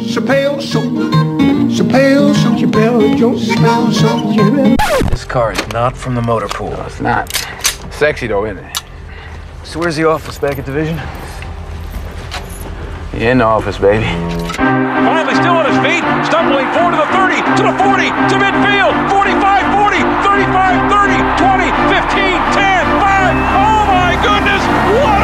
Chappelle Show. Chappelle Show. Chappelle Show. Chappelle Show. This car is not from the motor pool. No, it's not. Sexy though, isn't it? So where's the office back at division? You in the office, baby. Finally still on his feet, stumbling forward to the 30, to the 40, to midfield, 45, 40, 35, 30, 20, 15, 10, 5. Oh my goodness, what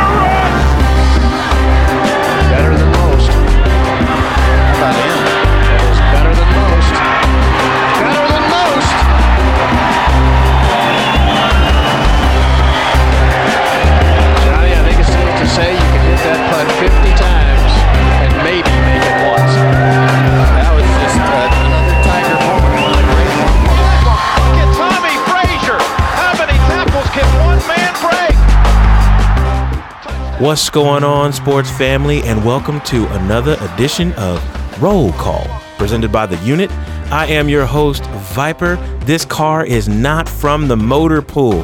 What's going on, sports family, and welcome to another edition of Roll Call, presented by the Unit. I am your host, Viper. This car is not from the motor pool.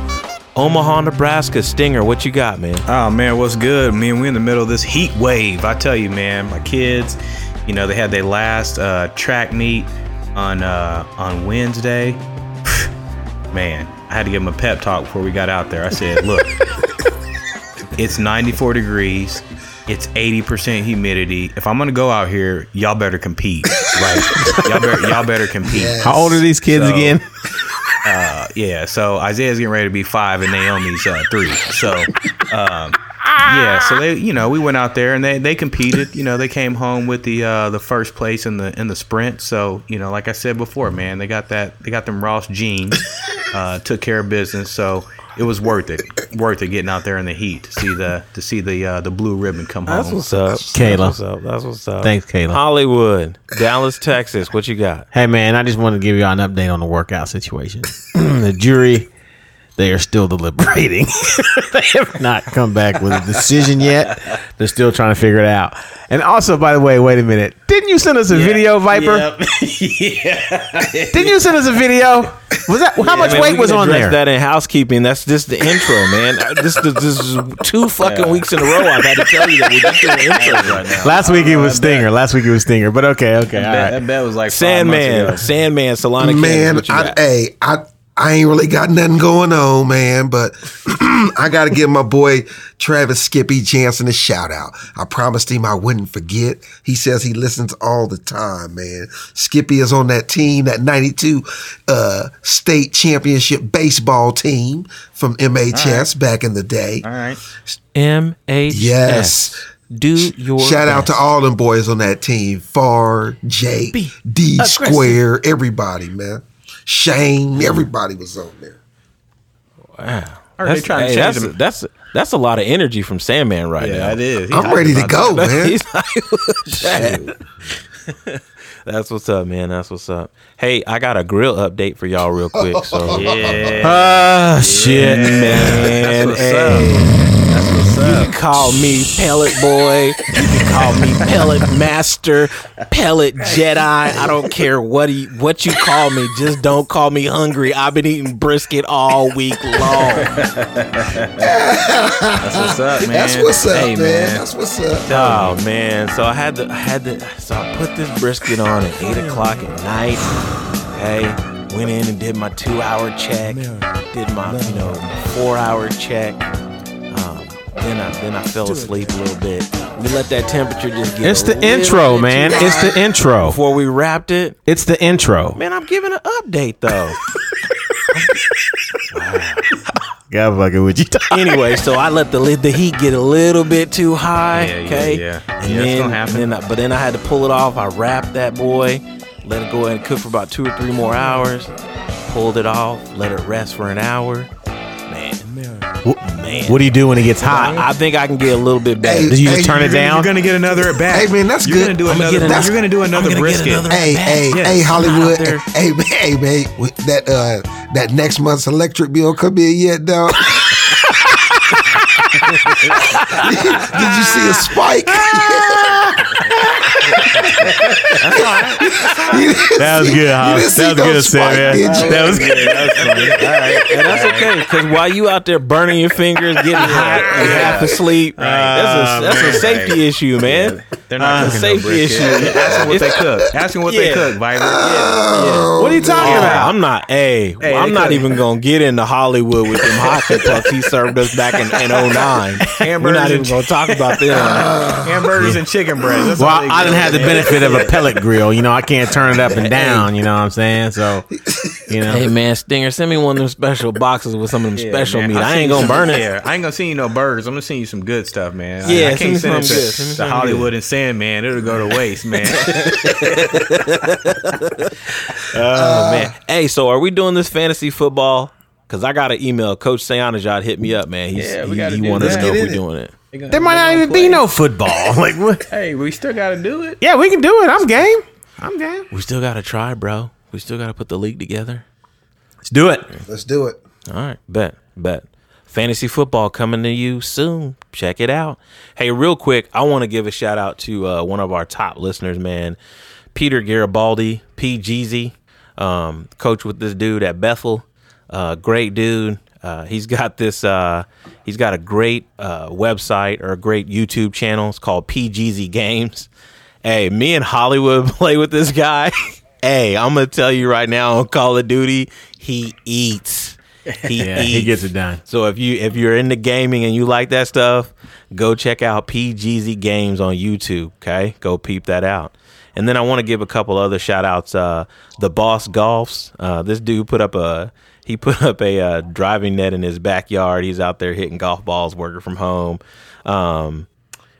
Omaha, Nebraska, Stinger, what you got, man? Oh man, what's good? Man, we're in the middle of this heat wave. I tell you, man, my kids, you know, they had their last uh, track meet on uh, on Wednesday. man, I had to give them a pep talk before we got out there. I said, look, it's 94 degrees. It's 80% humidity. If I'm gonna go out here, y'all better compete. Like y'all better y'all better compete. How old are these kids So- again? Uh, yeah, so Isaiah's getting ready to be five and Naomi's uh, three. So, um, yeah, so they, you know, we went out there and they, they competed. You know, they came home with the uh, the first place in the in the sprint. So, you know, like I said before, man, they got that they got them Ross genes, uh, took care of business. So it was worth it, worth it getting out there in the heat to see the to see the uh, the blue ribbon come That's home. what's up. Kayla. That's what's up. That's what's up. Thanks, Kayla. Hollywood, Dallas, Texas, what you got? Hey man, I just wanted to give you an update on the workout situation. the jury, they are still deliberating. they have not come back with a decision yet. They're still trying to figure it out. And also, by the way, wait a minute. Didn't you send us a video, Viper? Yeah. Didn't you send us a video? Was that how much Man, weight was on there? That in housekeeping, that's just the intro, man. Uh, This, this, this is two fucking weeks in a row. I've had to tell you that we're just doing intros right now. Last week it was Stinger. Last week it was Stinger. But okay, okay, all That, right. bet was like Sandman. Sandman, Salina Kansas, Man, what I, hey, I I ain't really got nothing going on, man, but I got to give my boy Travis Skippy Jansen a shout out. I promised him I wouldn't forget. He says he listens all the time, man. Skippy is on that team, that 92 uh, state championship baseball team from MHS back in the day. All right. MHS. Yes. Do your Shout out to all them boys on that team. Far, Jake, D Square, everybody, man. Shane, everybody was on there. Are they That's, trying to change that's, them? that's that's a lot of energy from Sandman right Yeah, now. it is. I'm ready to go, man. He's like, That's what's up, man. That's what's up. Hey, I got a grill update for y'all real quick. So Yeah. Ah, shit. man, That's what's hey. You can call me Pellet Boy. You can call me Pellet Master, Pellet Jedi. I don't care what he, what you call me. Just don't call me hungry. I've been eating brisket all week long. That's what's up, man. That's what's up, Hey, man. That's what's up. Oh man! So I had to, I had to, so I put this brisket on at eight o'clock at night. Hey, went in and did my two-hour check. Did my, you know, four-hour check. Um, then I, then I fell asleep a little bit. We let that temperature just get. It's the intro, man. It's the intro. Before we wrapped it, It's the intro. man, I'm giving an update though. God fucking with you. anyway, so I let the the heat get a little bit too high. Yeah, yeah, okay, yeah. and Yeah, it's then, gonna happen. then I, but then I had to pull it off. I wrapped that boy, let it go ahead and cook for about two or three more hours. Pulled it off, let it rest for an hour. Man, man, What do you do when it gets hot? I, I think I can get a little bit better. Hey, Did you just turn it down? You're gonna get another at bat. Hey, man, that's you're good. Gonna do I'ma another. get another- you're gonna do I'm another gonna get brisket. another- Hey, hey, Yes. hey, Hollywood. Out there. Hey, hey, man. That uh, that next month's electric bill come in yet, dog? Did you see a spike? That was good, Hobbs. didn't That was no good, spike, Sam. did you? That was good. All right. And that's okay, because while you out there burning your fingers, getting hot, and half asleep, that's a that's a safety issue, man. They're not Uh, cooking safety no brisket. issue. Ask them what they cook. Ask them what they Yeah. cook, Viper. what are you talking Oh, about? I'm not. Hey, Hey, I'm not cook- even gonna get into Hollywood with them hot pucks he served us back in, in 09. We're Hamburgers not even and gonna talk about them. Hamburgers and chicken breast. That's Well, I didn't have the benefit of a pellet grill. You know, I can't turn it up and down. You know what I'm saying? So, you know, Hey man, Stinger, send me one of them special boxes with some of them Yeah, special man. meat. I'll I ain't gonna burn it. Yeah, I ain't gonna send you no burgers. I'm gonna send you some good stuff, man. Yeah, I, send me can't send it to, good. Send me to something Hollywood and Sandman. It'll go to waste, man. Oh uh, man. Hey, so are we doing this fantasy football? Cause I got an email. Coach Sayanajad hit me up, man. He's, Yeah, we he, gotta he do wanted to know if we're in it. doing it. there might not even be no football. Like, what? Hey, we still gotta do it. Yeah, we can do it. I'm game. I'm game. We still gotta try, bro. We still gotta put the league together. Let's do it. Let's do it. All right, bet, bet. Fantasy football coming to you soon. Check it out. Hey, real quick, I want to give a shout out to uh, one of our top listeners, man, Peter Garibaldi, P. Jeezy, um, coach with this dude at Bethel. Uh, great dude. Uh, he's got this. Uh, he's got a great uh, website or a great YouTube channel. It's called PGZ Games. Hey, me and Hollywood play with this guy. hey, I'm gonna tell you right now on Call of Duty, he eats. He Yeah, eats. he gets it done. So if you if you're into gaming and you like that stuff, go check out PGZ Games on YouTube. Okay, go peep that out. And then I want to give a couple other shout outs. Uh, the Boss Golfs. Uh, this dude put up a he put up a uh, driving net in his backyard. He's out there hitting golf balls, working from home. Um,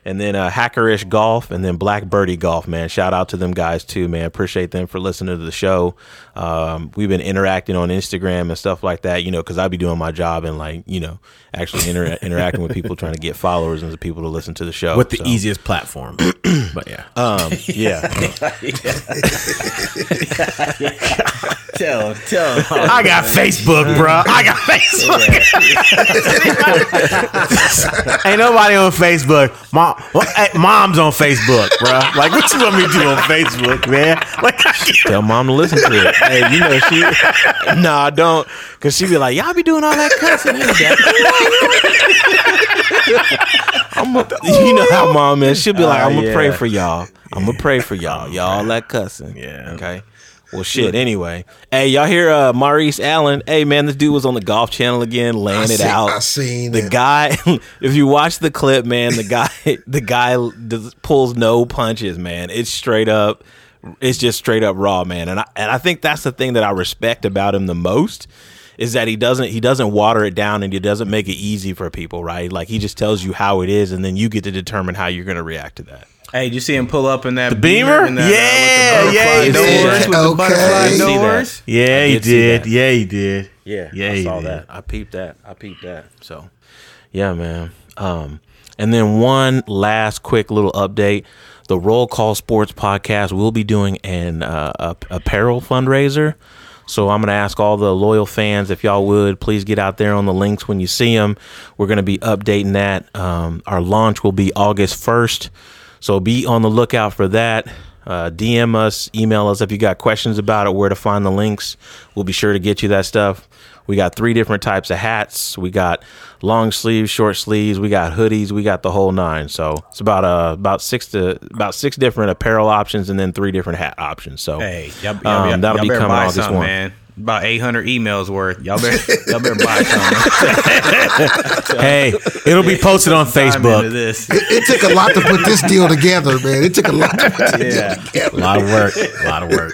and then uh, Hackerish Golf, and then Black Birdie Golf, man. Shout out to them guys too, man. Appreciate them for listening to the show. Um, we've been interacting on Instagram and stuff like that, you know, because I'd be doing my job and like, you know, actually inter- interacting with people, trying to get followers and people to listen to the show With the So, easiest platform. but yeah. Um, yeah, Tell, tell. I got Facebook, bro. I got Facebook. Ain't nobody on Facebook. Mom, well, hey, mom's on Facebook, bro. Like, what you want me to do on Facebook, man? Like, tell mom to listen to it. Hey, you know she, nah, I don't, cause she be like, y'all be doing all that cussing. in the I'm a, you know how mom is. She'll be like, I'm gonna pray yeah. for y'all. I'm gonna pray for y'all. Y'all all that cussing. Yeah. Okay. Well, shit. Anyway, hey, y'all hear uh, Maurice Allen? Hey, man, this dude was on the Golf Channel again, laying I it seen- out. I seen the it. guy. if you watch the clip, man, the guy, the guy does, pulls no punches, man. It's straight up. It's just straight up raw, man. And I and I think that's the thing that I respect about him the most is that he doesn't he doesn't water it down and he doesn't make it easy for people, right? Like he just tells you how it is, and then you get to determine how you're going to react to that. Hey, did you see him pull up in that Beamer? in that, Yeah, with the yeah, he did. doors, Okay. butterfly I see that. doors. yeah, he did see did. that. Yeah, he did. Yeah, Yeah, I saw did. that. I peeped that. I peeped that. So, yeah, man. Um, and then one last quick little update: the Roll Call Sports podcast will be doing an uh, apparel fundraiser. So I'm gonna ask all the loyal fans if y'all would please get out there on the links when you see them. We're gonna be updating that. Um, our launch will be August 1st, so be on the lookout for that. Uh, DM us, email us if you got questions about it, where to find the links. We'll be sure to get you that stuff. We got three different types of hats. We got long sleeves, short sleeves. We got hoodies. We got the whole nine. So it's about uh about six to about six different apparel options, and then three different hat options. So Hey, y'all, y'all, um, y'all, that'll y'all be better coming buy August one. man. About 800 emails worth. Y'all better, y'all better buy something. Hey, it'll be posted on Facebook. this. It took a lot to put this deal together, man. It took a lot to put this Yeah. deal A lot of work. A lot of work.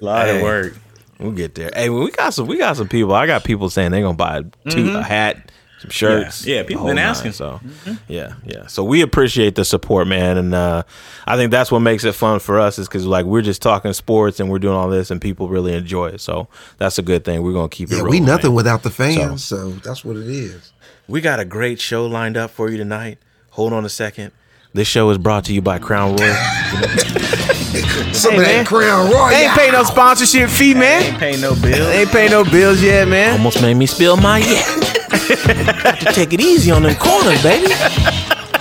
A lot Hey. of work. We'll get there. Hey, we got some. We got some people. I got people saying they're gonna buy two a hat, some shirts. Mm-hmm. Yeah, people been whole asking. nine. So yeah, yeah. So we appreciate the support, man, and uh, I think that's what makes it fun for us is because like we're just talking sports and we're doing all this, and people really enjoy it. So that's a good thing. We're gonna keep it. Yeah, we nothing man. without the fans, so that's what it is. We got a great show lined up for you tonight. Hold on a second. This show is brought to you by Crown Royal. Some of man. that Crown Royal. They ain't paying no sponsorship fee, man. Ain't paying no bills. They ain't paying no bills yet, man. Almost made me spill my yak. Got to take it easy on them corners, baby.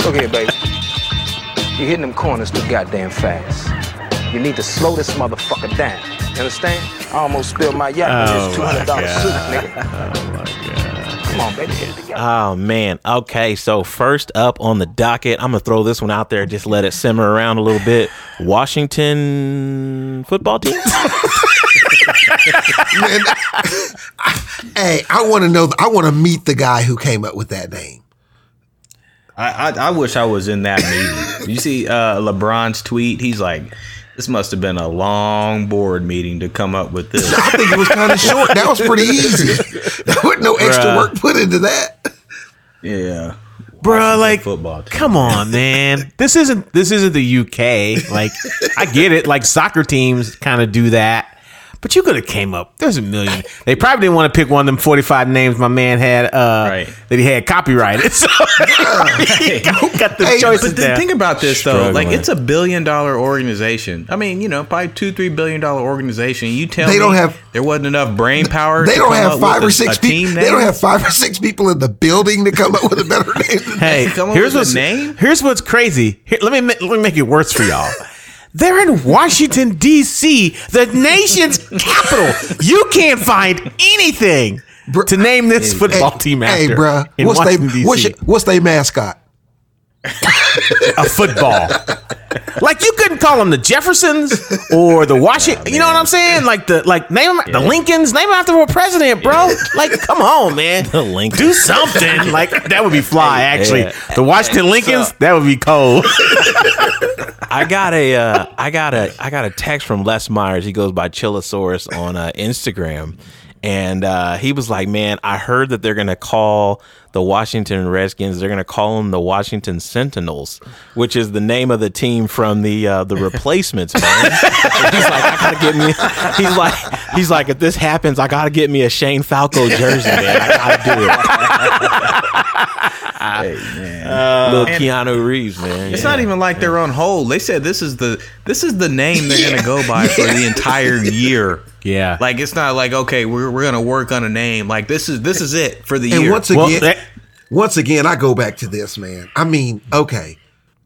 Look here, baby. You're hitting them corners too goddamn fast. You need to slow this motherfucker down. You understand? I almost spilled my yacht on Oh this my $200 God. suit, nigga. Oh, my God. Come on, baby, get it together. Oh man. Okay, so first up on the docket, I'm gonna throw this one out there. Just let it simmer around a little bit. Washington football team. Man, hey, I want to know. I want to meet the guy who came up with that name. I, I I wish I was in that meeting. You see uh, LeBron's tweet? He's like, "This must have been a long board meeting to come up with this." I think it was kind of short. That was pretty easy. There wasn't no extra Bruh. work put into that. yeah, Bro, like football. Team. Come on, man. This isn't this isn't the UK. Like I get it. Like soccer teams kind of do that. But you could have came up. There's a million. They probably didn't want to pick one of them 45 names my man had uh Right. that he had copyrighted. So he got, the Hey, choices But there. think about this though. Like it's a billion dollar organization. I mean, you know, probably two, three billion dollar organization. You tell They me don't have- there wasn't enough brain power. They to don't have five or a- six people. They don't have five or six people in the building to come up with a better name. Than Hey, here's what's name? Here's what's crazy. Here, let me let me make it worse for y'all. They're in Washington D.C., the nation's capital. You can't find anything to name this football team after. Hey, bro, what's they what's, D.C. your- what's they mascot? A football. like you couldn't call them the Jeffersons or the Washington. you know what I'm saying? Like the like name them the Lincolns. Name them after a president, bro. Like come on, man. The Lincolns. Do something. like that would be fly. Actually, Yeah. the Washington Lincolns. That would be cold. I got a uh, I got a I got a text from Les Myers. He goes by Chillasaurus on uh, Instagram, and uh, he was like, "Man, I heard that they're gonna call the Washington Redskins. They're gonna call them the Washington Sentinels, which is the name of the team from the uh, the replacements, man." He's like, "I gotta get me." He's like, "He's like, if this happens, I gotta get me a Shane Falco jersey, man. I gotta do it." Uh, Little Keanu Reeves, man. It's Yeah. not even like they're on hold. They said this is the this is the name they're gonna go by for the entire year. Yeah. Like it's not like okay, we're, we're gonna work on a name. Like this is this is it for the And year. once Well, again, that- once again, I go back to this, man. I mean, okay,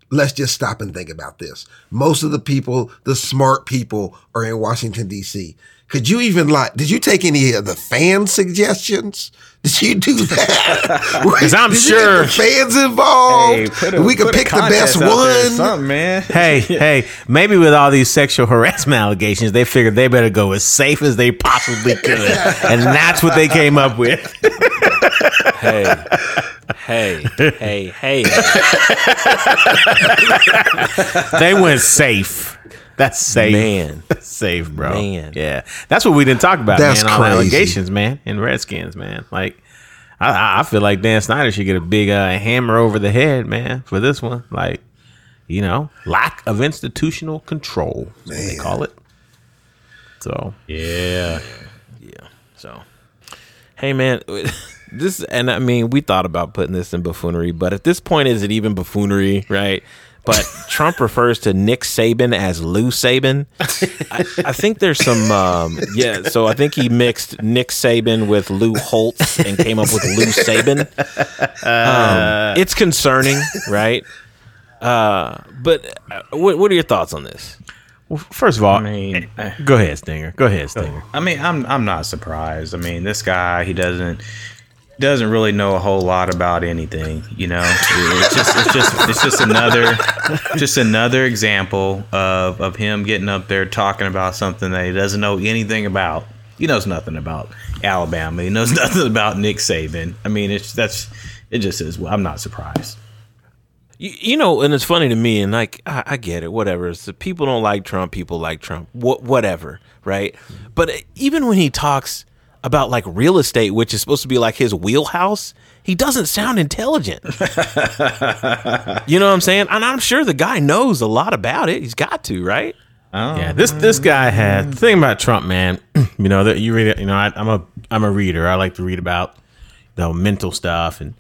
let's just stop and think about this. Most of the people, the smart people, are in Washington D.C. Could you even like? Did you take any of the fan suggestions? Did you do that? Because I'm sure- the fans involved. Hey, a- we could pick the best contest out there or one. man. hey, hey, maybe with all these sexual harassment allegations, they figured they better go as safe as they possibly could. and that's what they came up with. hey, hey, hey, hey. They went safe. That's safe. Man. That's safe, bro. Man. Yeah. That's what we didn't talk about, That's man. All crazy. allegations, man, in Redskins, man. Like, I- I, I feel like Dan Snyder should get a big uh, hammer over the head, man, for this one. Like, you know, lack of institutional control, is what they call it. So, yeah, Yeah. So, hey, man, this, and I mean, we thought about putting this in buffoonery, but at this point, is it even buffoonery, right? But Trump refers to Nick Saban as Lou Saban. I, I think there's some, um, yeah. So I think he mixed Nick Saban with Lou Holtz and came up with Lou Saban. Um, it's concerning, right? Uh, but uh, what, what are your thoughts on this? well, first of all, I mean, go ahead, Stinger. Go ahead, Stinger. I mean, I'm I'm not surprised. I mean, this guy he doesn't doesn't really know a whole lot about anything. You know, it's just it's just it's just another just another example of of him getting up there talking about something that he doesn't know anything about. He knows nothing about Alabama. He knows nothing about Nick Saban. I mean, it's that's it. Just is. I'm not surprised. You, you know, and it's funny to me, and like I, I get it, whatever. It's the people don't like Trump, people like Trump, wh- whatever, right? But even when he talks about like real estate, which is supposed to be like his wheelhouse, he doesn't sound intelligent. you know what I'm saying? And I'm sure the guy knows a lot about it. He's got to, right? Oh. Yeah, this this guy had the thing about Trump, man. You know that you read it. You know, I, I'm a I'm a reader. I like to read about you know mental stuff, and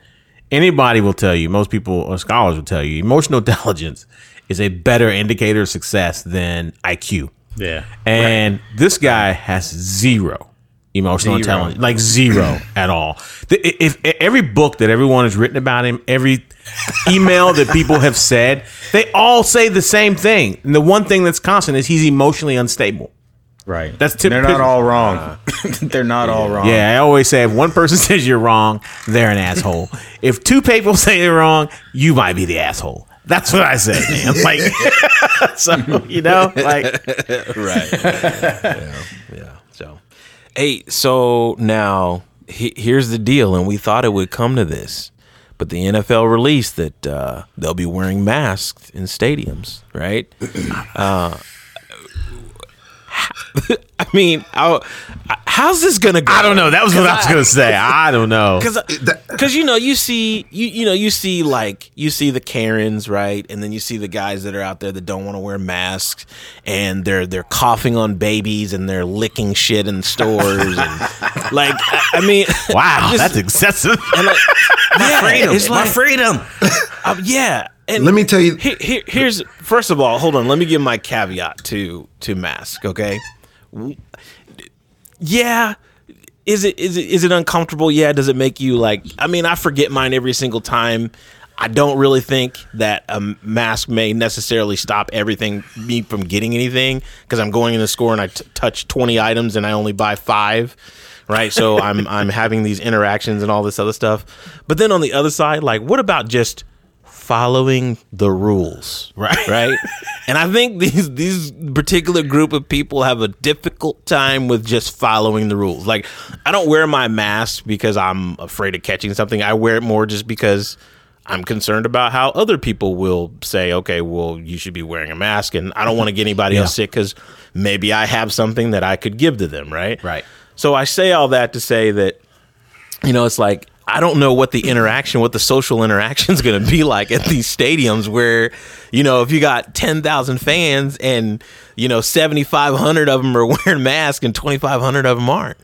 anybody will tell you. Most people or scholars will tell you emotional intelligence is a better indicator of success than IQ. Yeah. And this guy has zero emotional Zero. intelligence, like zero at all. The- If, if every book that everyone has written about him, every email that people have said, they all say the same thing. And the one thing that's constant is he's emotionally unstable. Right. That's uh, They're not all wrong. They're not all wrong. Yeah, I always say if one person says you're wrong, they're an asshole. if two people say they're wrong, you might be the asshole. That's what I say, man. Like, so you know, like, right. yeah, yeah. Hey, so now he, here's the deal, and we thought it would come to this, but the NFL released that uh, they'll be wearing masks in stadiums, right? Uh, I mean, how, how's this gonna go? I don't know. That was what I was gonna say. I don't know. because because you know you see you you know you see like you see the Karens right, and then you see the guys that are out there that don't want to wear masks, and they're they're coughing on babies and they're licking shit in stores, and like I, I mean, Wow, just- that's excessive. and like, yeah, Freedom. it's My freedom. um, yeah. And Let me tell you- Here, here, here's first of all, hold on. Let me give my caveat to to mask. Okay. Yeah. Is it is it is it uncomfortable? Yeah. Does it make you like? I mean, I forget mine every single time. I don't really think that a mask may necessarily stop everything me from getting anything because I'm going in the store and I t- touch 20 items and I only buy five, right? So I'm I'm having these interactions and all this other stuff. But then on the other side, like, what about just following the rules, Right. Right. and I think these these particular group of people have a difficult time with just following the rules. Like, I don't wear my mask because I'm afraid of catching something. I wear it more just because I'm concerned about how other people will say, okay, well, you should be wearing a mask. And I don't want to get anybody else sick because maybe I have something that I could give to them, right? Right. So I say all that to say that, you know, it's like, I don't know what the interaction, what the social interaction is going to be like at these stadiums where, you know, if you got 10,000 fans and, you know, 7,500 of them are wearing masks and 2,500 of them aren't.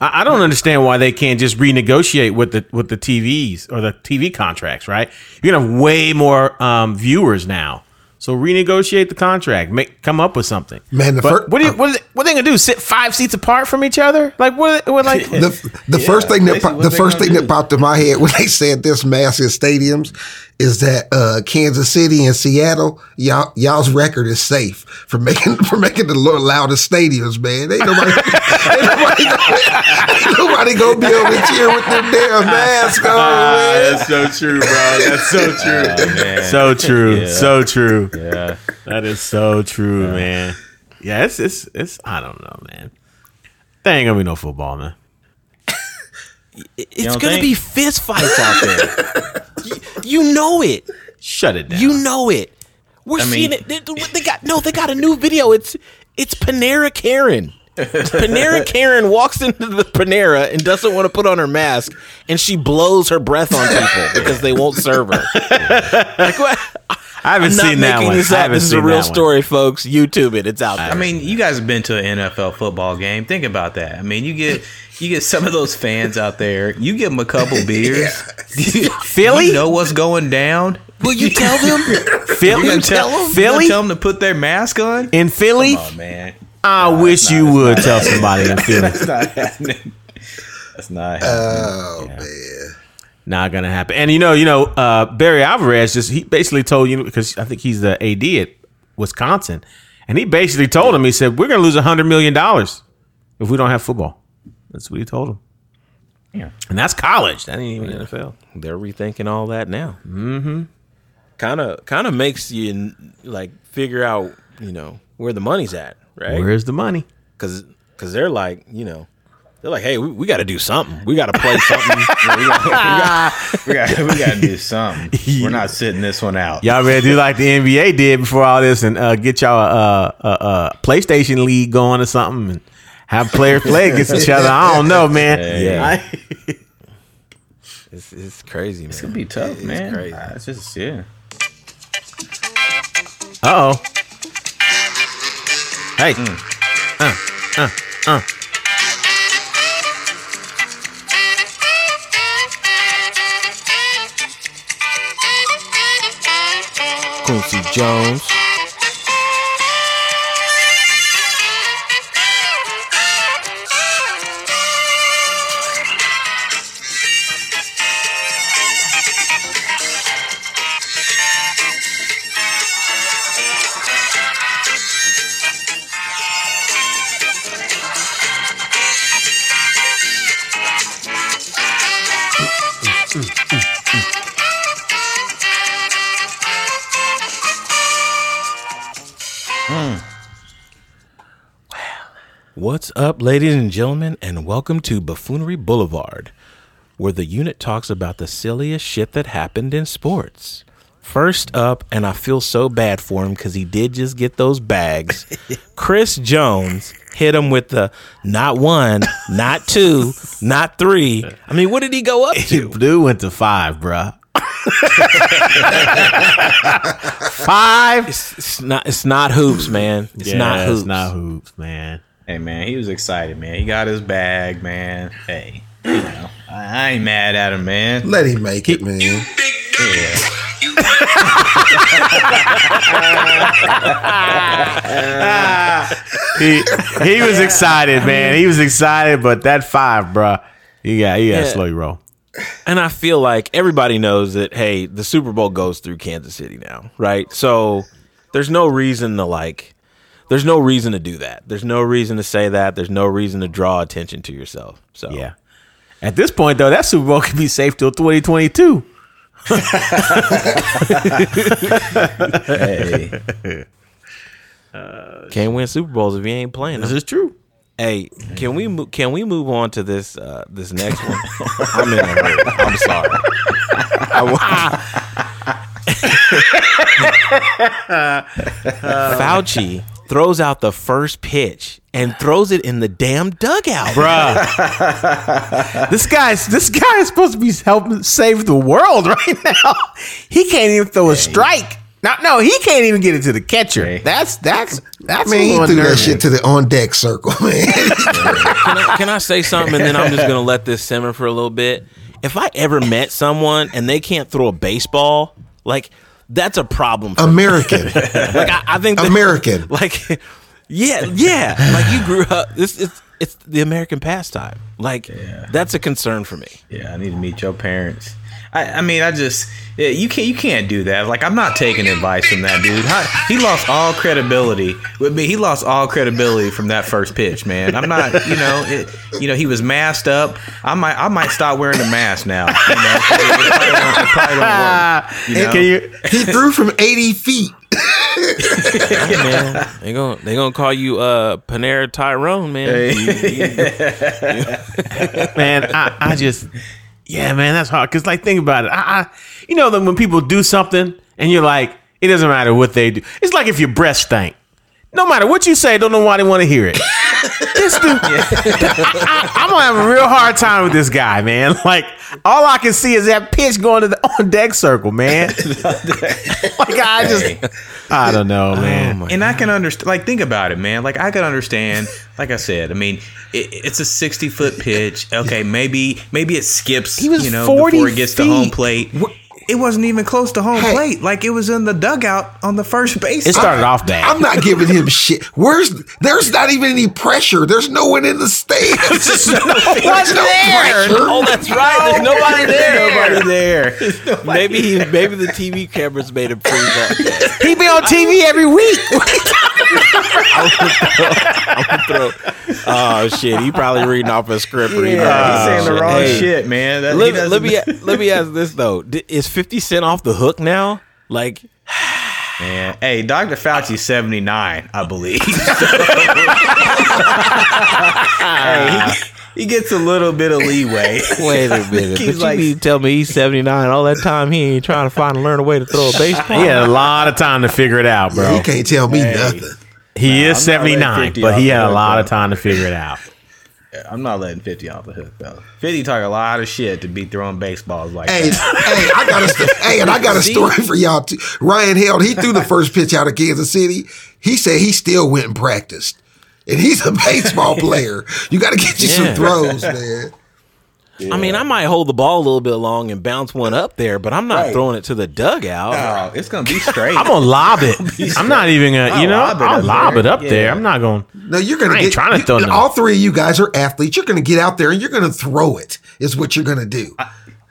I, don't understand why they can't just renegotiate with the with the TVs or the TV contracts. Right? You're gonna have way more um, viewers now. So renegotiate the contract. Make come up with something. Man, the But fir- what do you, uh, what, are they, what are they gonna do? Sit five seats apart from each other? Like what? what like the the first thing that po- the first thing do. that popped in my head when they said this massive stadiums is that uh, Kansas City and Seattle, y'all y'all's record is safe for making for making the loudest stadiums. Man, ain't nobody ain't nobody, gonna, ain't nobody gonna be able to cheer with their damn mask on. Man. That's so true, bro. That's so true. So true. So true. Yeah. That is so true, man. Yeah, it's it's it's. I don't know, man. There ain't gonna be no football, man. It's to think? be fist fights out there. you, you know it. Shut it down. You know it. We're I mean- seeing it. They, they got no. They got a new video. It's it's Panera Karen. Panera Karen walks into the Panera and doesn't want to put on her mask, and she blows her breath on people because they won't serve her. Like what? I haven't I'm not seen that making one. this I up. haven't This is a seen real that one. story, folks. YouTube it. It's out there. I mean, you guys have been to an NFL football game. Think about that. I mean, you get you get some of those fans out there. You give them a couple beers. Philly? You know what's going down. will you tell them? Philly, You gonna tell them? Philly, tell them to put their mask on. in Philly. Oh man, I wish you would tell somebody in Philly. that's not happening. That's not oh, happening. Oh man, Not gonna happen. And you know, you know, uh, Barry Alvarez just he basically told you because I think he's the AD at Wisconsin, and he basically told him he said we're gonna lose a hundred million dollars if we don't have football. That's what he told him. Yeah. And that's college. That ain't even NFL. They're rethinking all that now. Mm-hmm. Kind of, kind of makes you like figure out, you know, where the money's at, right? Where's the money? because because they're like you know they're like hey we, we got to do something we got to play something You we gotta- we got to do something. We're not sitting this one out. Y'all better do like the NBA did before all this and uh, get y'all a, a, a PlayStation league going or something and have players play against each other. I don't know, man. Yeah. I- it's, it's crazy man It's gonna be tough, man. crazy. Uh, It's just yeah. Uh oh. Hey. Quincy Jones What's up, ladies and gentlemen, and welcome to Buffoonery Boulevard, where the unit talks about the silliest shit that happened in sports. First up, and I feel so bad for him because he did just get those bags. Chris Jones hit him with the not one, not two, not three. I mean, what did he go up to? Dude went to five, bruh. five. It's, it's not. It's not hoops, man. It's Yeah, not hoops. It's not hoops, man. Hey man, he was excited, man. He got his bag, man. Hey, you know, I, I ain't mad at him, man. Let him make it, man. He he was excited, man. He was excited, but that five, bruh. You got you got to Yeah. slow your roll. And I feel like everybody knows that, hey, the Super Bowl goes through Kansas City now, right? So there's no reason to like, there's no reason to do that. There's no reason to say that. There's no reason to draw attention to yourself. So Yeah. At this point, though, that Super Bowl could be safe till 2022. Hey, can't win Super Bowls if you ain't playing. This Them. is true. Hey, can we mo- can we move on to this uh, this next one? I'm in a hurry. I'm sorry. I wa- Fauci throws out the first pitch and throws it in the damn dugout. Bruh. this guy's this guy is supposed to be helping save the world right now. He can't even throw a strike. No, no, he can't even get it to the catcher. Hey. That's that's that's Man, a he little threw that shit to the on deck circle, man. Can I, can I say something and then I'm just gonna let this simmer for a little bit? If I ever met someone and they can't throw a baseball, like that's a problem. For. American. Like I, I think that- American. Like yeah, yeah. Like you grew up. This it's it's the American pastime. Like that's a concern for me. yeah, I need to meet your parents. I, I mean, I just you can't you can't do that. Like, I'm not taking advice from that dude. How- He lost all credibility with me. He lost all credibility from that first pitch, man. I'm not, you know, it, you know, he was masked up. I might I might stop wearing the mask now. You know, 'cause it, it probably don't, probably don't work. You know? He threw from 80 feet. Hey, man, they gonna they gonna call you uh Panera Tyrone, man. man, I, I just, yeah, man, that's hard. Cause like, think about it. I, I, you know, when people do something and you're like, it doesn't matter what they do. It's like if your breath stank. No matter what you say, don't know why they want to hear it. this dude, I, am gonna have a real hard time with this guy, man. Like, all I can see is that pitch going to the on deck circle, man. like, I just, I don't know, oh man. and I can understand. Like, think about it, man. Like, I can understand. Like I said, I mean, it, it's a sixty foot pitch. Okay, maybe maybe it skips. He was you know 40 before it gets to home feet. plate. It wasn't even close to home Hey. plate. Like it was in the dugout on the first base. it started off bad. I'm not giving him shit. Where's there's not even any pressure. There's no one in the stands. There's no, there's no pressure. Oh, that's right. There's nobody there. Nobody there. Maybe he, maybe the TV cameras made him freeze up. he be on TV every week. Throw- Oh shit, he probably reading off a script. Yeah, off he's saying the wrong Hey, shit, man. That, Let, let me let me ask this though: D- Is Fifty Cent off the hook now? Like, Man, hey, Dr. Fauci's 79, I believe. hey, he, he gets a little bit of leeway. wait a minute, He's but like- you need to tell me he's seventy nine. All that time he ain't trying to find and learn a way to throw a baseball. He had a lot of time to figure it out, bro. He can't tell me nothing. He is I'm 79, but he had the a hook, lot of time to figure it out. I'm not letting 50 off the hook, though. 50 talk a lot of shit to be throwing baseballs like Hey, that. hey, I got a st- hey, and I got a story for y'all too. Ryan Held, he threw the first pitch out of Kansas City. He said he still went and practiced. And he's a baseball player. You got to get you Yeah. some throws, man. I mean, I might hold the ball a little bit long and bounce one up there, but I'm not Right. throwing it to the dugout. Oh, it's going to be straight. I'm gonna lob it. I'm not even gonna, you know, lob it I'll up lob there. it up there. I'm not gonna. No, you're gonna I ain't get trying to you- throw no- all three of you guys are athletes. You're gonna get out there and you're gonna throw it, is what you're gonna do.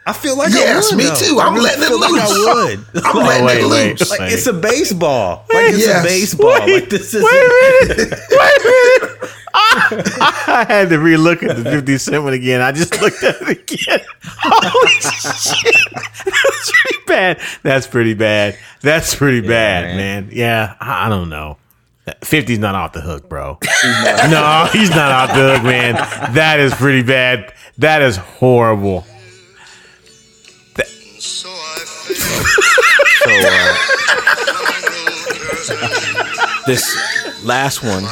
I feel like Yes, I would, me though. too. I I'm really letting it feel like loose. I would. I'm letting wait, it wait. loose. Like it's a baseball. Like it's Yes. a baseball. like this is Wait a minute. Wait a minute. I had to relook at the 50 Cent one again. I just looked at it again. Holy shit. That's pretty bad. That's pretty bad. That's pretty bad, man. man. Yeah, I I don't know. 50's not off the hook, bro. no, he's not off the hook, man. That is pretty bad. That is horrible. So, uh, this last one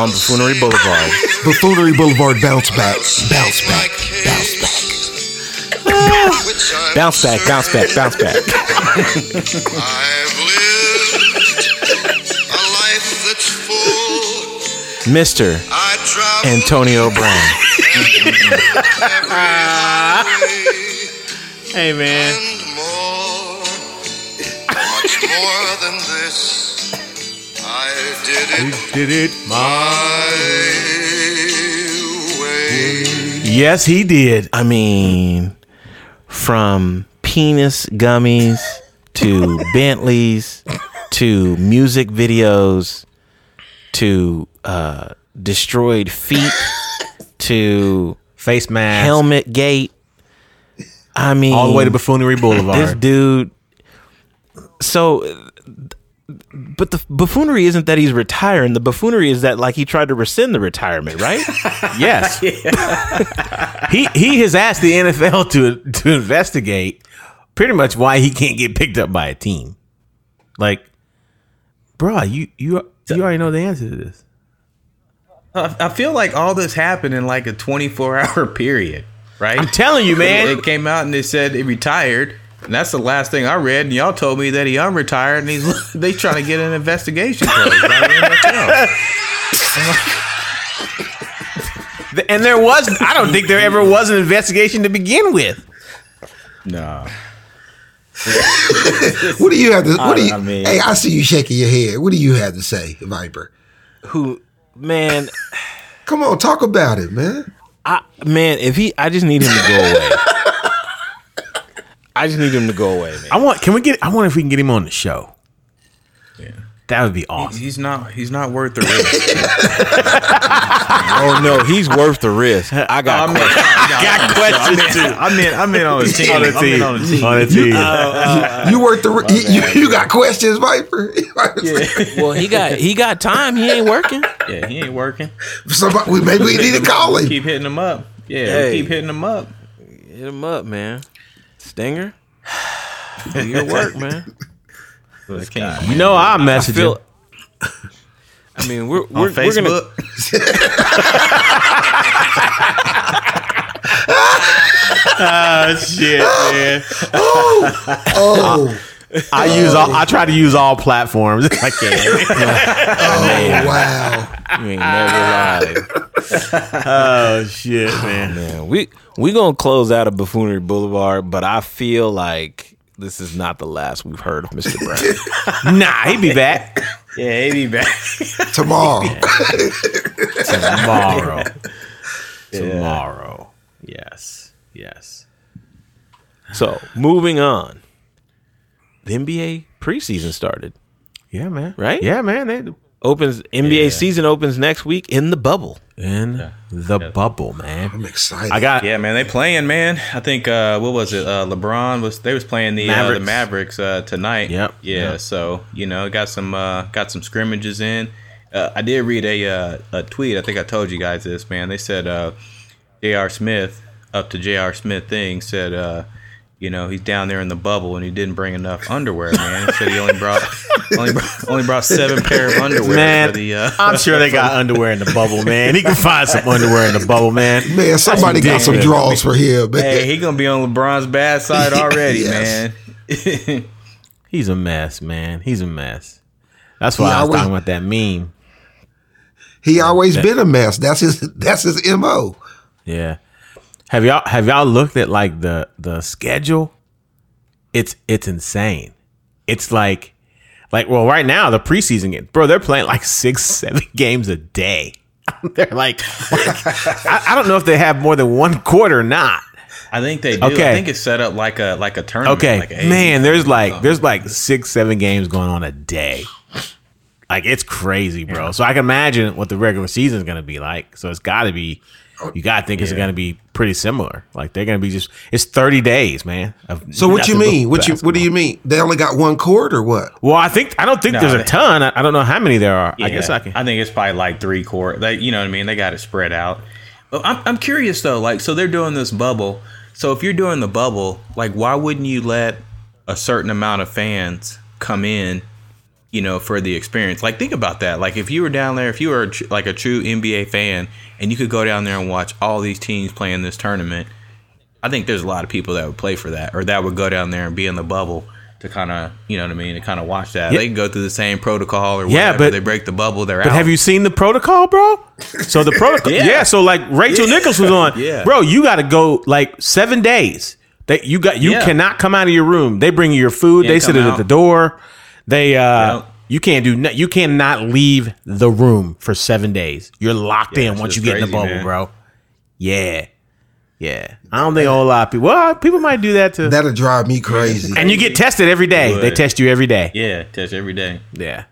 on Buffoonery Boulevard. Buffoonery Boulevard bounce back, bounce back, bounce back. Bounce back, bounce back, bounce back. I've lived a life that's full. Mr. Antonio Brown. Hey, man. Did it Did it? my way. Yes, he did. I mean, from penis gummies to Bentleys to music videos to uh, destroyed feet to Face mask. helmet gate. I mean, All the way to Buffoonery this Boulevard. dude. So, but the buffoonery isn't that he's retiring. The buffoonery is that like he tried to rescind the retirement, right? Yes. he he has asked the NFL to to investigate pretty much why he can't get picked up by a team. Like, bro, you you you already know the answer to this. I feel like all this happened in like a 24 hour period, right? I'm telling you, man. It came out and they said he retired. And that's the last thing I read. And y'all told me that he unretired and he's they trying to get an investigation closed by. And there was I don't think there ever was an investigation to begin with. No. What do you have to? What do you? I mean- hey, I see you shaking your head. What do you have to say, Viper? Who, man, Come on, talk about it, man. I man, if he, I just need him to go away. I just need him to go away, man. I want can we get I wonder if we can get him on the show. Yeah. That would be awesome. He's not he's not worth the risk. Oh no, he's worth the risk. I got. I mean, Got questions too. I mean, I mean on the team. On the I mean team. on the team. On the team. Uh, uh, you worth the. you, you, you got questions, Viper? yeah. well, he got he got time. He ain't working. Yeah, he ain't working. Somebody, maybe we need to call him. Keep hitting him up. Yeah, Hey. keep hitting him up. Hit him up, man. Stinger, do your work, man. I can't. You know I I message feel. him. I mean, we're we're, we're gonna. Oh shit, man. oh. Oh, I use all I try to use all platforms if I can. oh, wow. You ain't never lied, oh shit, oh, man. man. We we gonna close out of Buffoonery Boulevard, but I feel like this is not the last we've heard of Mr. Brown. Nah, he be back Yeah, he be back. Tomorrow. tomorrow. Tomorrow. Yes. Yes. so moving on, the NBA preseason started. Yeah, man. Right? Yeah, man. They Opens NBA season opens next week in the bubble. in the bubble, man. I'm excited. I got Yeah, man, they playing, man. I think uh what was it? Uh LeBron was they was playing the Mavericks, uh, the Mavericks. Mavericks uh tonight. Yep, Yeah, yep. so, you know, got some uh got some scrimmages in. Uh, I did read a uh, a tweet. I think I told you guys this, man. They said uh J.R. Smith up to J.R. Smith thing said uh you know, he's down there in the bubble and he didn't bring enough underwear, man. He said he only brought only brought, only brought seven pair of underwear man. for the uh I'm sure they got underwear in the bubble, man. He can find some underwear in the bubble, man. man, somebody got some ridiculous. draws for him, man. Hey, he gonna be on LeBron's bad side already, Yes. man. He's a mess, man. He's a mess. That's why He I was always- talking about that meme. he always been a mess. That's his. That's his mo. Yeah. Have y'all have y'all looked at like the the schedule? It's it's insane. It's like like well right now the preseason game, bro, they're playing like six, seven games a day. they're like, like, I, I don't know if they have more than one quarter or not. I think they do. Okay. I think it's set up like a like a tournament. Okay. like a Man, there's like there's like six, seven games going on a day. Like it's crazy, bro. So I can imagine what the regular season is gonna be like. So it's gotta be oh, you gotta think it's gonna be pretty similar. Like they're gonna be just it's thirty days, man. of So what you mean? What you what do you mean? They only got one court or what? Well, I think I don't think No, there's a ton. I, I don't know how many there are. I guess I can. I think it's probably like three court. They, you know what I mean? They got it spread out. But I'm, I'm curious though. Like, so they're doing this bubble. So if you're doing the bubble, like, why wouldn't you let a certain amount of fans come in? You know, for the experience. Like, think about that. Like, if you were down there, if you were tr- like a true NBA fan, and you could go down there and watch all these teams playing this tournament, I think there's a lot of people that would play for that, or that would go down there and be in the bubble to kind of, you know what I mean, to kind of watch that. Yeah. They can go through the same protocol or Yeah, but- they break the bubble, they're out. But out. have you seen the protocol, bro? So the protocol, yeah. Yeah. So like Rachel Nichols was on, Yeah. bro. You got to go like seven days. That you got, you Yeah. cannot come out of your room. They bring you your food. Can't they sit it at the door. They, uh, Yeah. you can't do, no, you cannot leave the room for seven days. You're locked Yeah, in once you shit's get in the bubble, man. bro. Yeah, yeah. I don't think a whole lot of people. Well, people might do that too. That'll drive me crazy. and you get tested every day. They test you every day. Yeah, test every day. Yeah.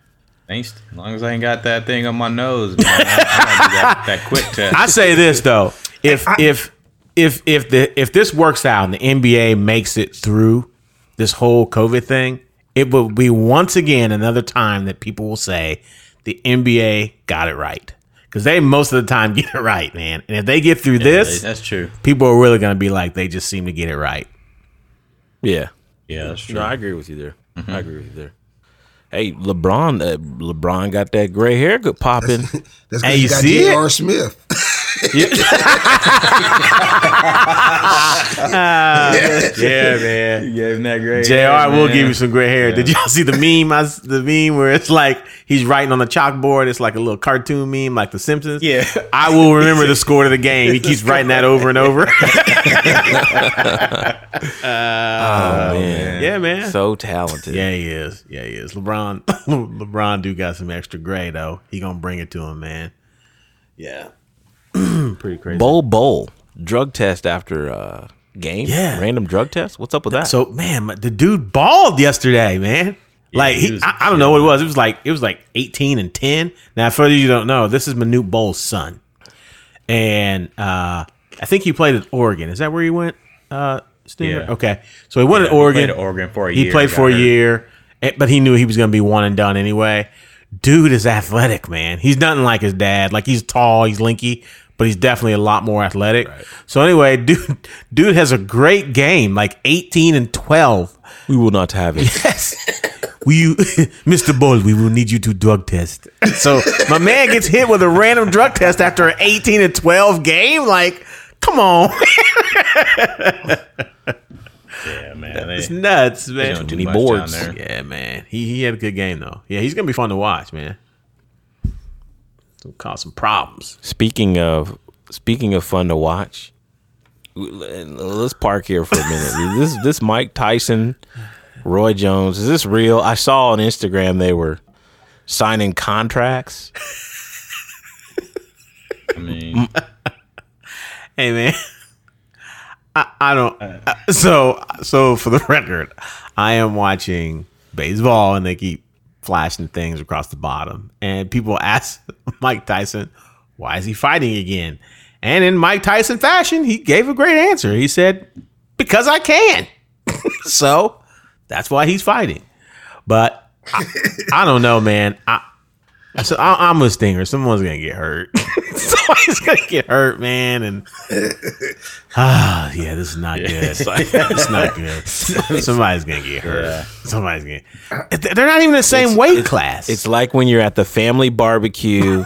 Thanks. As long as I ain't got that thing on my nose, man, I, I that, that quick test. I say this though, if if if if the if this works out and the NBA makes it through this whole COVID thing, it will be once again another time that people will say the NBA got it right because they most of the time get it right, man. And if they get through this, That's true. people are really going to be like they just seem to get it right. Yeah. Yeah, that's true. No, I agree with you there. I agree with you there. Hey, LeBron, uh, LeBron got that gray hair good popping. That's Hey, you you got see it? J.R. Smith. yeah, man. You gave him that great. Jr. I will give you some gray hair. Did y'all see the meme? I, s- the meme where it's like he's writing on the chalkboard. It's like a little cartoon meme, like The Simpsons. Yeah. I will remember the score to the game. He keeps writing that over and over. Uh, oh man. yeah, man. So talented. yeah, he is. Yeah, he is. LeBron. LeBron do got some extra gray though. He gonna bring it to him, man. Yeah. Pretty crazy. Bol Bol. Drug test after uh game. Yeah. Random drug test. What's up with that? So man, the dude balled yesterday, man. like he he, was I, I don't know what it was. It was like it was like eighteen and ten. Now, for those you don't know, this is Manute Bol's son, and uh, I think he played at Oregon. Is that where he went? Uh? Yeah. Okay, so he went Yeah, at he Oregon. played at Oregon for a he year, played for a hurt. year, but he knew he was going to be one and done anyway. Dude is athletic, man. He's nothing like his dad. Like he's tall, he's linky, but he's definitely a lot more athletic. So anyway, dude, dude has a great game, like eighteen and twelve. we will not have it. Yes. Will you, Mr. Bol, we will need you to drug test. So my man gets hit with a random drug test after an 18 and 12 game. Like, come on. Yeah, man. It's nuts, man. don't do Many boards. Yeah, man. He he had a good game though. Yeah, he's gonna be fun to watch, man. It'll cause some problems. Speaking of speaking of fun to watch, let's park here for a minute. this this Mike Tyson, Roy Jones, is this real? I saw on Instagram they were signing contracts. I mean, Hey, man. I, I don't. uh, so so for the record, I am watching baseball, and they keep flashing things across the bottom, and people ask Mike Tyson, "Why is he fighting again?" And in Mike Tyson fashion, he gave a great answer. He said, "Because I can." so that's why he's fighting. But I, I don't know, man. I, I, I'm a stinger. Someone's gonna get hurt. Somebody's gonna get hurt, man. And ah, yeah, this is not good. it's not good. Somebody's gonna get hurt. Somebody's gonna. They're not even the same weight class. It's like when you're at the family barbecue.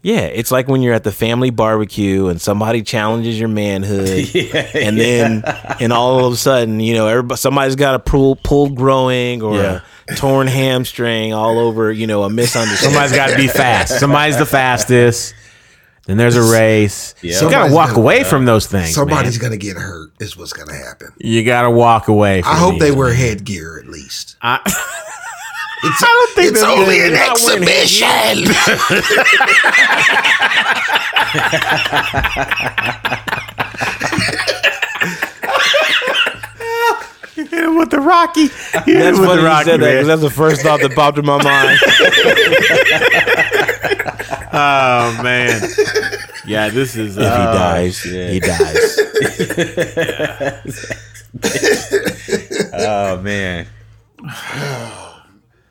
Yeah, it's like when you're at the family barbecue and somebody challenges your manhood, and then and all of a sudden, you know, everybody somebody's got a pull, pulled growing or Yeah. a torn hamstring all over, you know, a misunderstanding. Somebody's got to be fast. Somebody's the fastest. Then there's a race. Yeah. You got to walk gonna- away from those things. Somebody's gonna get hurt. Is what's gonna happen. You got to walk away. From I hope they wear man. headgear at least. I, It's, I don't think it's they're only gonna- an they're not exhibition. hit him with the Rocky. Hit him That's with funny the you Rocky. said that because that's the first thought that popped in my mind. Oh man. Yeah, this is. If he Uh, dies, he dies. Oh man.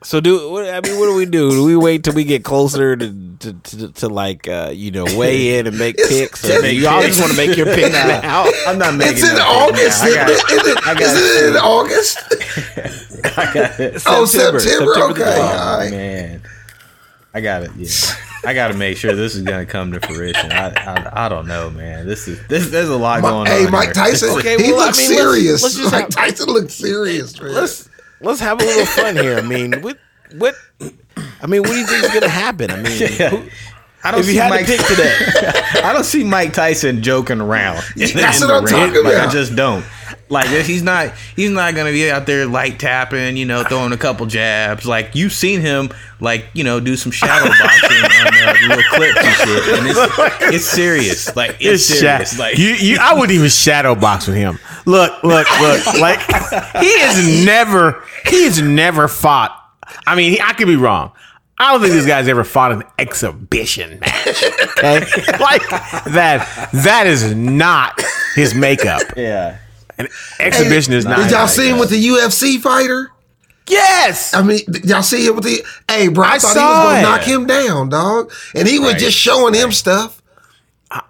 So do I mean? What do we do? Do we wait till we get closer to to, to, to like uh, you know weigh in and make picks? Or do y'all just want to make your picks now? I'm not making It's in August. now. I isn't it? Is it- I got is it in August? I got it. Oh, September. September. September Okay. the All right. Man, I got it. Yeah, I got to make sure this is gonna come to fruition. I, I, I don't know, man. This is this. There's a lot Mi- going hey, on. Hey, Mike here. Tyson. Okay, he well, I looks mean, let's- serious. let's Mike have- Tyson looks serious. Man. Let's let's have a little fun here. I mean, what what? I mean, what do you think is gonna happen? I mean, who, I don't if you see had Mike. today, I don't see Mike Tyson joking around. That's what I'm ring. talking Like, I just don't. Like he's not. He's not gonna be out there light tapping. You know, throwing a couple jabs. Like you've seen him. Like you know, do some shadow boxing on uh, little clips and shit. And it's, it's serious. Like it's, It's serious. sha- like you, you, I wouldn't even shadow box with him. Look, look, look. Like he has never, he has never fought. I mean, he, I could be wrong. I don't think this guy's ever fought an exhibition match. Okay, like that. That is not his makeup. yeah. An exhibition is not. Did y'all see him with the UFC fighter? Yes. I mean, y'all see him with the? Hey, bro, I, I thought he was gonna knock him down, dog, and he was just showing him stuff.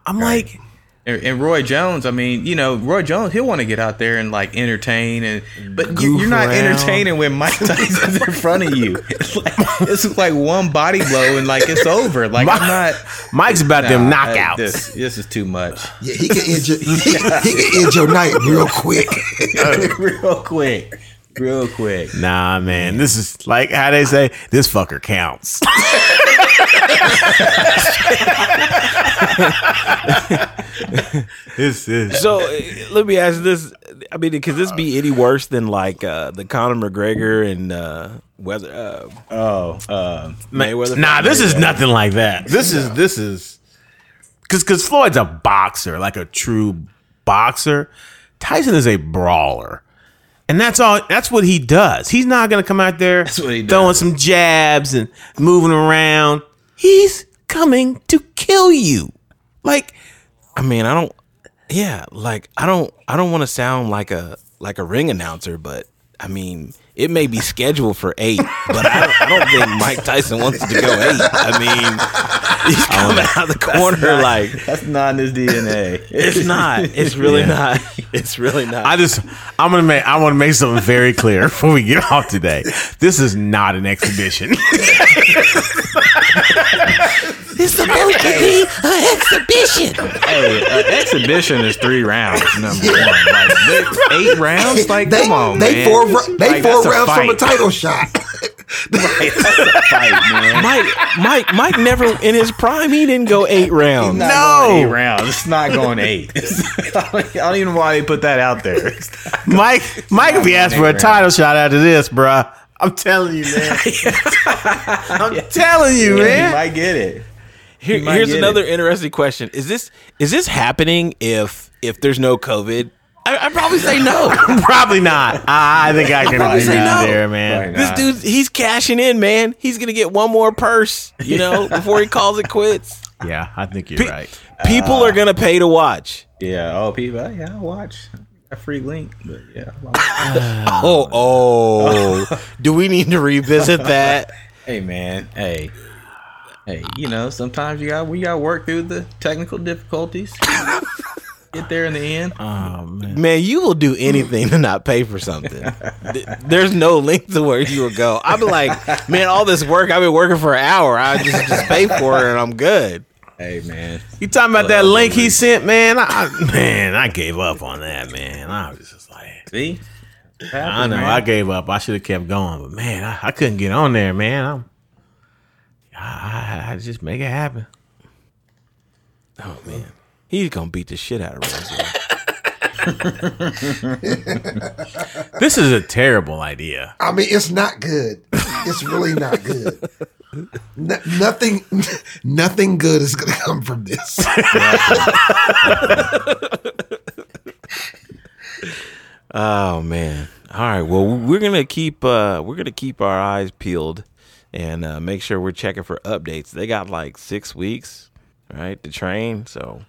I'm like, And, and Roy Jones, I mean, you know, Roy Jones, he'll want to get out there and like entertain, and but you, Goof you're not around. entertaining when Mike Tyson's in front of you. It's like it's like one body blow and like it's over. Like I'm not. Mike's about them Nah, knockouts. This this is too much. Yeah, he can end your, he, he can end your night real quick. real quick, real quick. Nah, man. This is like how they say this fucker counts. This is so uh, let me ask this. I mean, could this be any worse than like uh, the Conor McGregor and uh, whether uh, Oh, uh, Mayweather? nah. fight? This is nothing like that. This is this is because because Floyd's a boxer, like a true boxer. Tyson is a brawler. And that's all. That's what he does. He's not gonna come out there what throwing does. some jabs and moving around. He's coming to kill you. Like I mean, I don't. Yeah, like I don't. I don't want to sound like a like a ring announcer, but I mean, it may be scheduled for eight, but I don't, I don't think Mike Tyson wants to go eight. I mean, he's coming out of the corner like that's not in his DNA. it's not. It's really not. It's really not. I just I'm gonna make I want to make something very clear before we get off today. This is not an exhibition. it's supposed to be an exhibition. hey, uh, exhibition is three rounds. Number one, like they- eight rounds. Like they come on, they man. four they Like, four that's a rounds from a title shot. fight, man. Mike, Mike, Mike never in his prime. He didn't go eight rounds. Not No. going eight rounds. It's not going eight. I don't even know why they put that out there. Mike Mike will be asking for a title shot after this, bruh. I'm telling you, man. I'm telling you, Yeah, you man. might get it. Here- might here's get another it. interesting question: Is this is this happening if if there's no COVID? I, I'd probably say no. Probably not. I I think I can Probably agree say no. there, man. Probably This dude, he's cashing in, man. He's gonna get one more purse, you know, before he calls it quits. Yeah, I think you're Pe- right. People uh, are gonna pay to watch. Yeah. Oh, people. Yeah, watch. A free link, but yeah. I'll. Oh, oh. Do we need to revisit that? hey, man. Hey. Hey, you know, sometimes you got we got to work through the technical difficulties. Get there in the end. Oh man. Man, you will do anything to not pay for something. There's no link to where you will go. I'll be like, man, all this work, I've been working for an hour. I just just pay for it and I'm good. Hey, man. You talking about that link he sent, man? I, I- man, I gave up on that, man. I was just like, See? I know, I gave up. I should have kept going, but man, I, I couldn't get on there, man. I'm, I, I, I just make it happen. Oh man, he's gonna beat the shit out of Rosie. This is a terrible idea. I mean, it's not good. It's really not good. No- nothing, nothing good is going to come from this. Oh man. All right. Well, we're gonna keep uh we're gonna keep our eyes peeled and uh, make sure we're checking for updates. They got like six weeks right? To train. So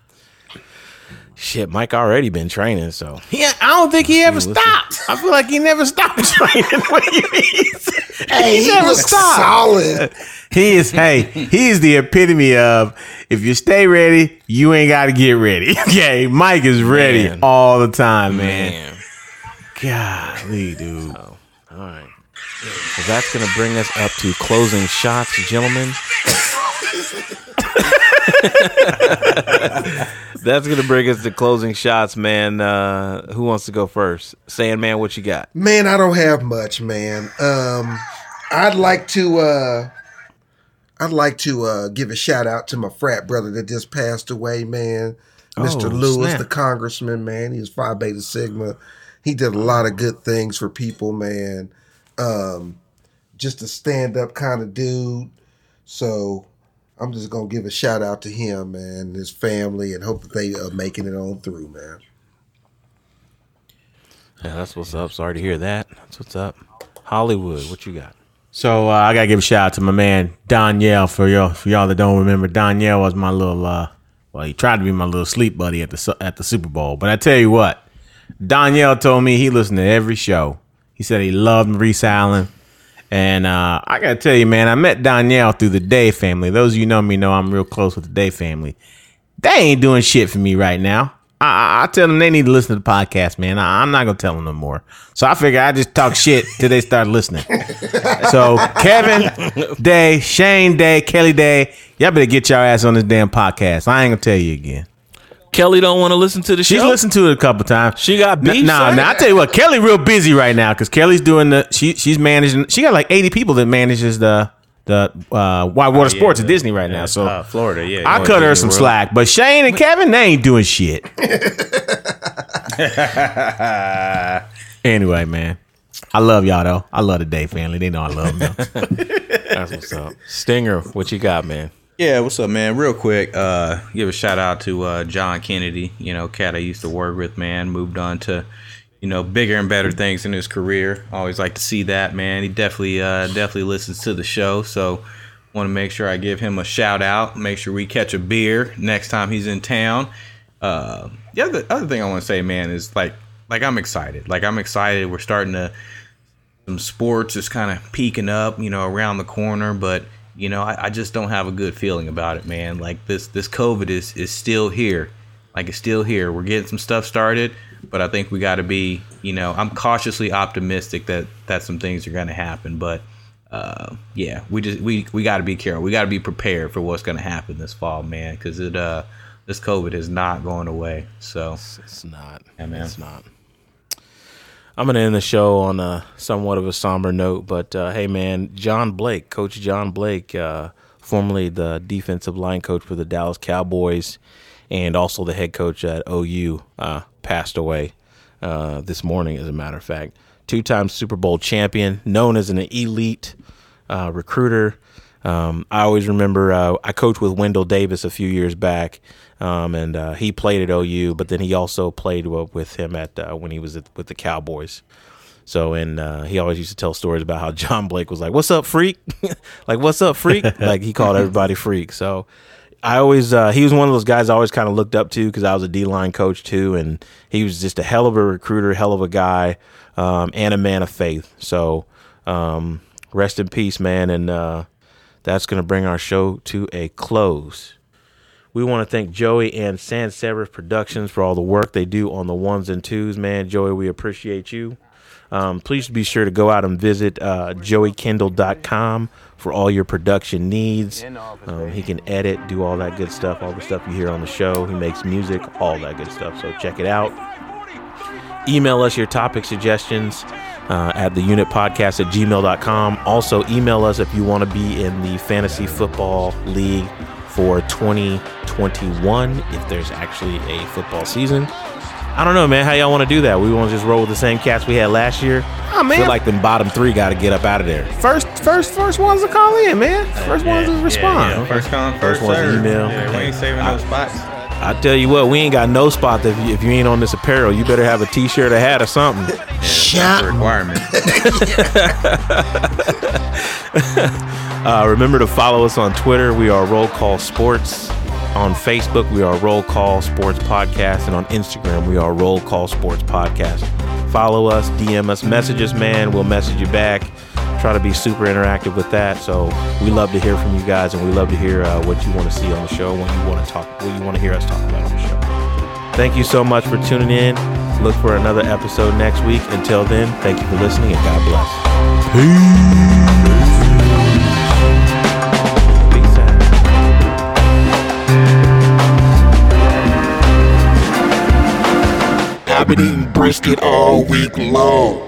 shit, Mike already been training. So Yeah, I don't think he ever listen. stopped. I feel like he never stopped training. What do you mean? Hey, he never looks stopped. solid. He is, hey, he is the epitome of if you stay ready, you ain't got to get ready. Okay, Mike is ready Man. all the time, man. man. Golly, dude. All right. So that's going to bring us up to closing shots, gentlemen. That's going to bring us to closing shots, man. Uh, who wants to go first? Sandman, what you got? Man, I don't have much, man. Um, I'd like to uh I'd like to uh give a shout out to my frat brother that just passed away, man. Mr. Oh, Lewis, snap. the congressman, man. He was Phi Beta Sigma. He did a lot of good things for people, man. Um, just a stand up kind of dude. So I'm just gonna give a shout out to him, man, and his family, and hope that they are making it on through, man. Yeah, that's what's up. Sorry to hear that. That's what's up. Hollywood, what you got? So uh, I gotta give a shout out to my man Danielle for y'all for y'all that don't remember. Danielle was my little uh, well, he tried to be my little sleep buddy at the at the Super Bowl. But I tell you what, Danielle told me he listened to every show. He said he loved Maurice Allen. And uh, I gotta tell you, man, I met Danielle through the Day family. Those of you know me know I'm real close with the Day family. They ain't doing shit for me right now. I, I, I tell them they need to listen to the podcast, man. I, I'm not gonna tell them no more. So I figure I just talk shit till they start listening. So Kevin Day, Shane Day, Kelly Day, y'all better get your ass on this damn podcast. I ain't gonna tell you again. Kelly don't want to listen to the She's show. She's listened to it a couple times. She got N- beef, Nah, son? nah. I tell you what, Kelly real busy right now because Kelly's doing the. She she's managing. She got like 80 people that manages the the uh, Wide Water Sports at Disney right now. So uh, Florida, yeah. I cut her some World. slack, but Shane and Kevin they ain't doing shit. anyway, man, I love y'all though. I love the Day family. They know I love them. though. That's what's up. Stinger, what you got, man? Yeah, what's up, man? Real quick, uh, give a shout out to uh, John Kennedy. You know, cat I used to work with, man. Moved on to, you know, bigger and better things in his career. Always like to see that, man. He definitely, uh, definitely listens to the show. So, want to make sure I give him a shout out. Make sure we catch a beer next time he's in town. Uh, the other other thing I want to say, man, is like, like I'm excited. Like I'm excited. We're starting to some sports is kind of peaking up, you know, around the corner, but you know, I, I just don't have a good feeling about it, man. Like this this COVID is is still here. Like it's still here. We're getting some stuff started, but I think we got to be, you know, I'm cautiously optimistic that that some things are going to happen, but uh, yeah, we just we we got to be careful. We got to be prepared for what's going to happen this fall, man, because it uh this COVID is not going away. So It's not. Yeah, man. It's not. I'm gonna end the show on a somewhat of a somber note, but uh, hey, man, John Blake, Coach John Blake, uh, formerly the defensive line coach for the Dallas Cowboys, and also the head coach at OU, uh, passed away uh, this morning. As a matter of fact, two-time Super Bowl champion, known as an elite uh, recruiter. Um, I always remember uh, I coached with Wendell Davis a few years back, um, and uh, he played at OU, but then he also played with him at uh, when he was at, with the Cowboys. So, and uh, he always used to tell stories about how John Blake was like, "What's up, freak?" like, "What's up, freak?" like he called everybody freak. So, I always uh, he was one of those guys I always kind of looked up to because I was a D line coach too, and he was just a hell of a recruiter, hell of a guy, um, and a man of faith. So, um, rest in peace, man, and uh, that's going to bring our show to a close. We want to thank Joey and Sans Serif Productions for all the work they do on the ones and twos, man. Joey, we appreciate you. Um, please be sure to go out and visit uh, for all your production needs. Um, he can edit, do all that good stuff, all the stuff you hear on the show. He makes music, all that good stuff. So check it out. Email us your topic suggestions uh, at the unit podcast at gmail.com. Also, email us if you want to be in the fantasy football league for 2021, if there's actually a football season. I don't know, man. How y'all want to do that? We want to just roll with the same cats we had last year. Oh, man. Feel like the bottom three got to get up out of there. First, first, first ones to call in, man. First ones to respond. Yeah, yeah. First come, First first, one's serve. email. Yeah, we ain't saving those spots. I tell you what, we ain't got no spot if you, if you ain't on this apparel. You better have a T-shirt, a hat, or something. That's Shot. a requirement. Uh, remember to follow us on Twitter. We are Roll Call Sports On Facebook, we are Roll Call Sports Podcast, and on Instagram, we are Roll Call Sports Podcast. Follow us, DM us messages, man. We'll message you back. Try to be super interactive with that. So we love to hear from you guys, and we love to hear uh, what you want to see on the show, what you want to talk, what you want to hear us talk about on the show. Thank you so much for tuning in. Look for another episode next week. Until then, thank you for listening, and God bless. Peace. I've been eating brisket all week long.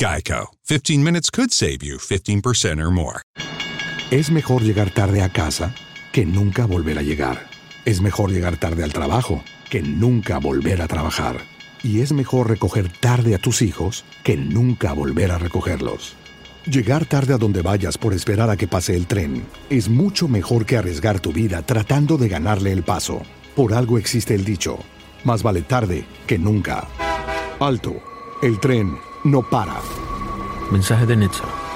Geico. 15 minutes could save you 15% or more. Es mejor llegar tarde a casa que nunca volver a llegar. Es mejor llegar tarde al trabajo que nunca volver a trabajar. Y es mejor recoger tarde a tus hijos que nunca volver a recogerlos. Llegar tarde a donde vayas por esperar a que pase el tren es mucho mejor que arriesgar tu vida tratando de ganarle el paso. Por algo existe el dicho, más vale tarde que nunca. Alto, el tren no para. Mensaje de Nitsa.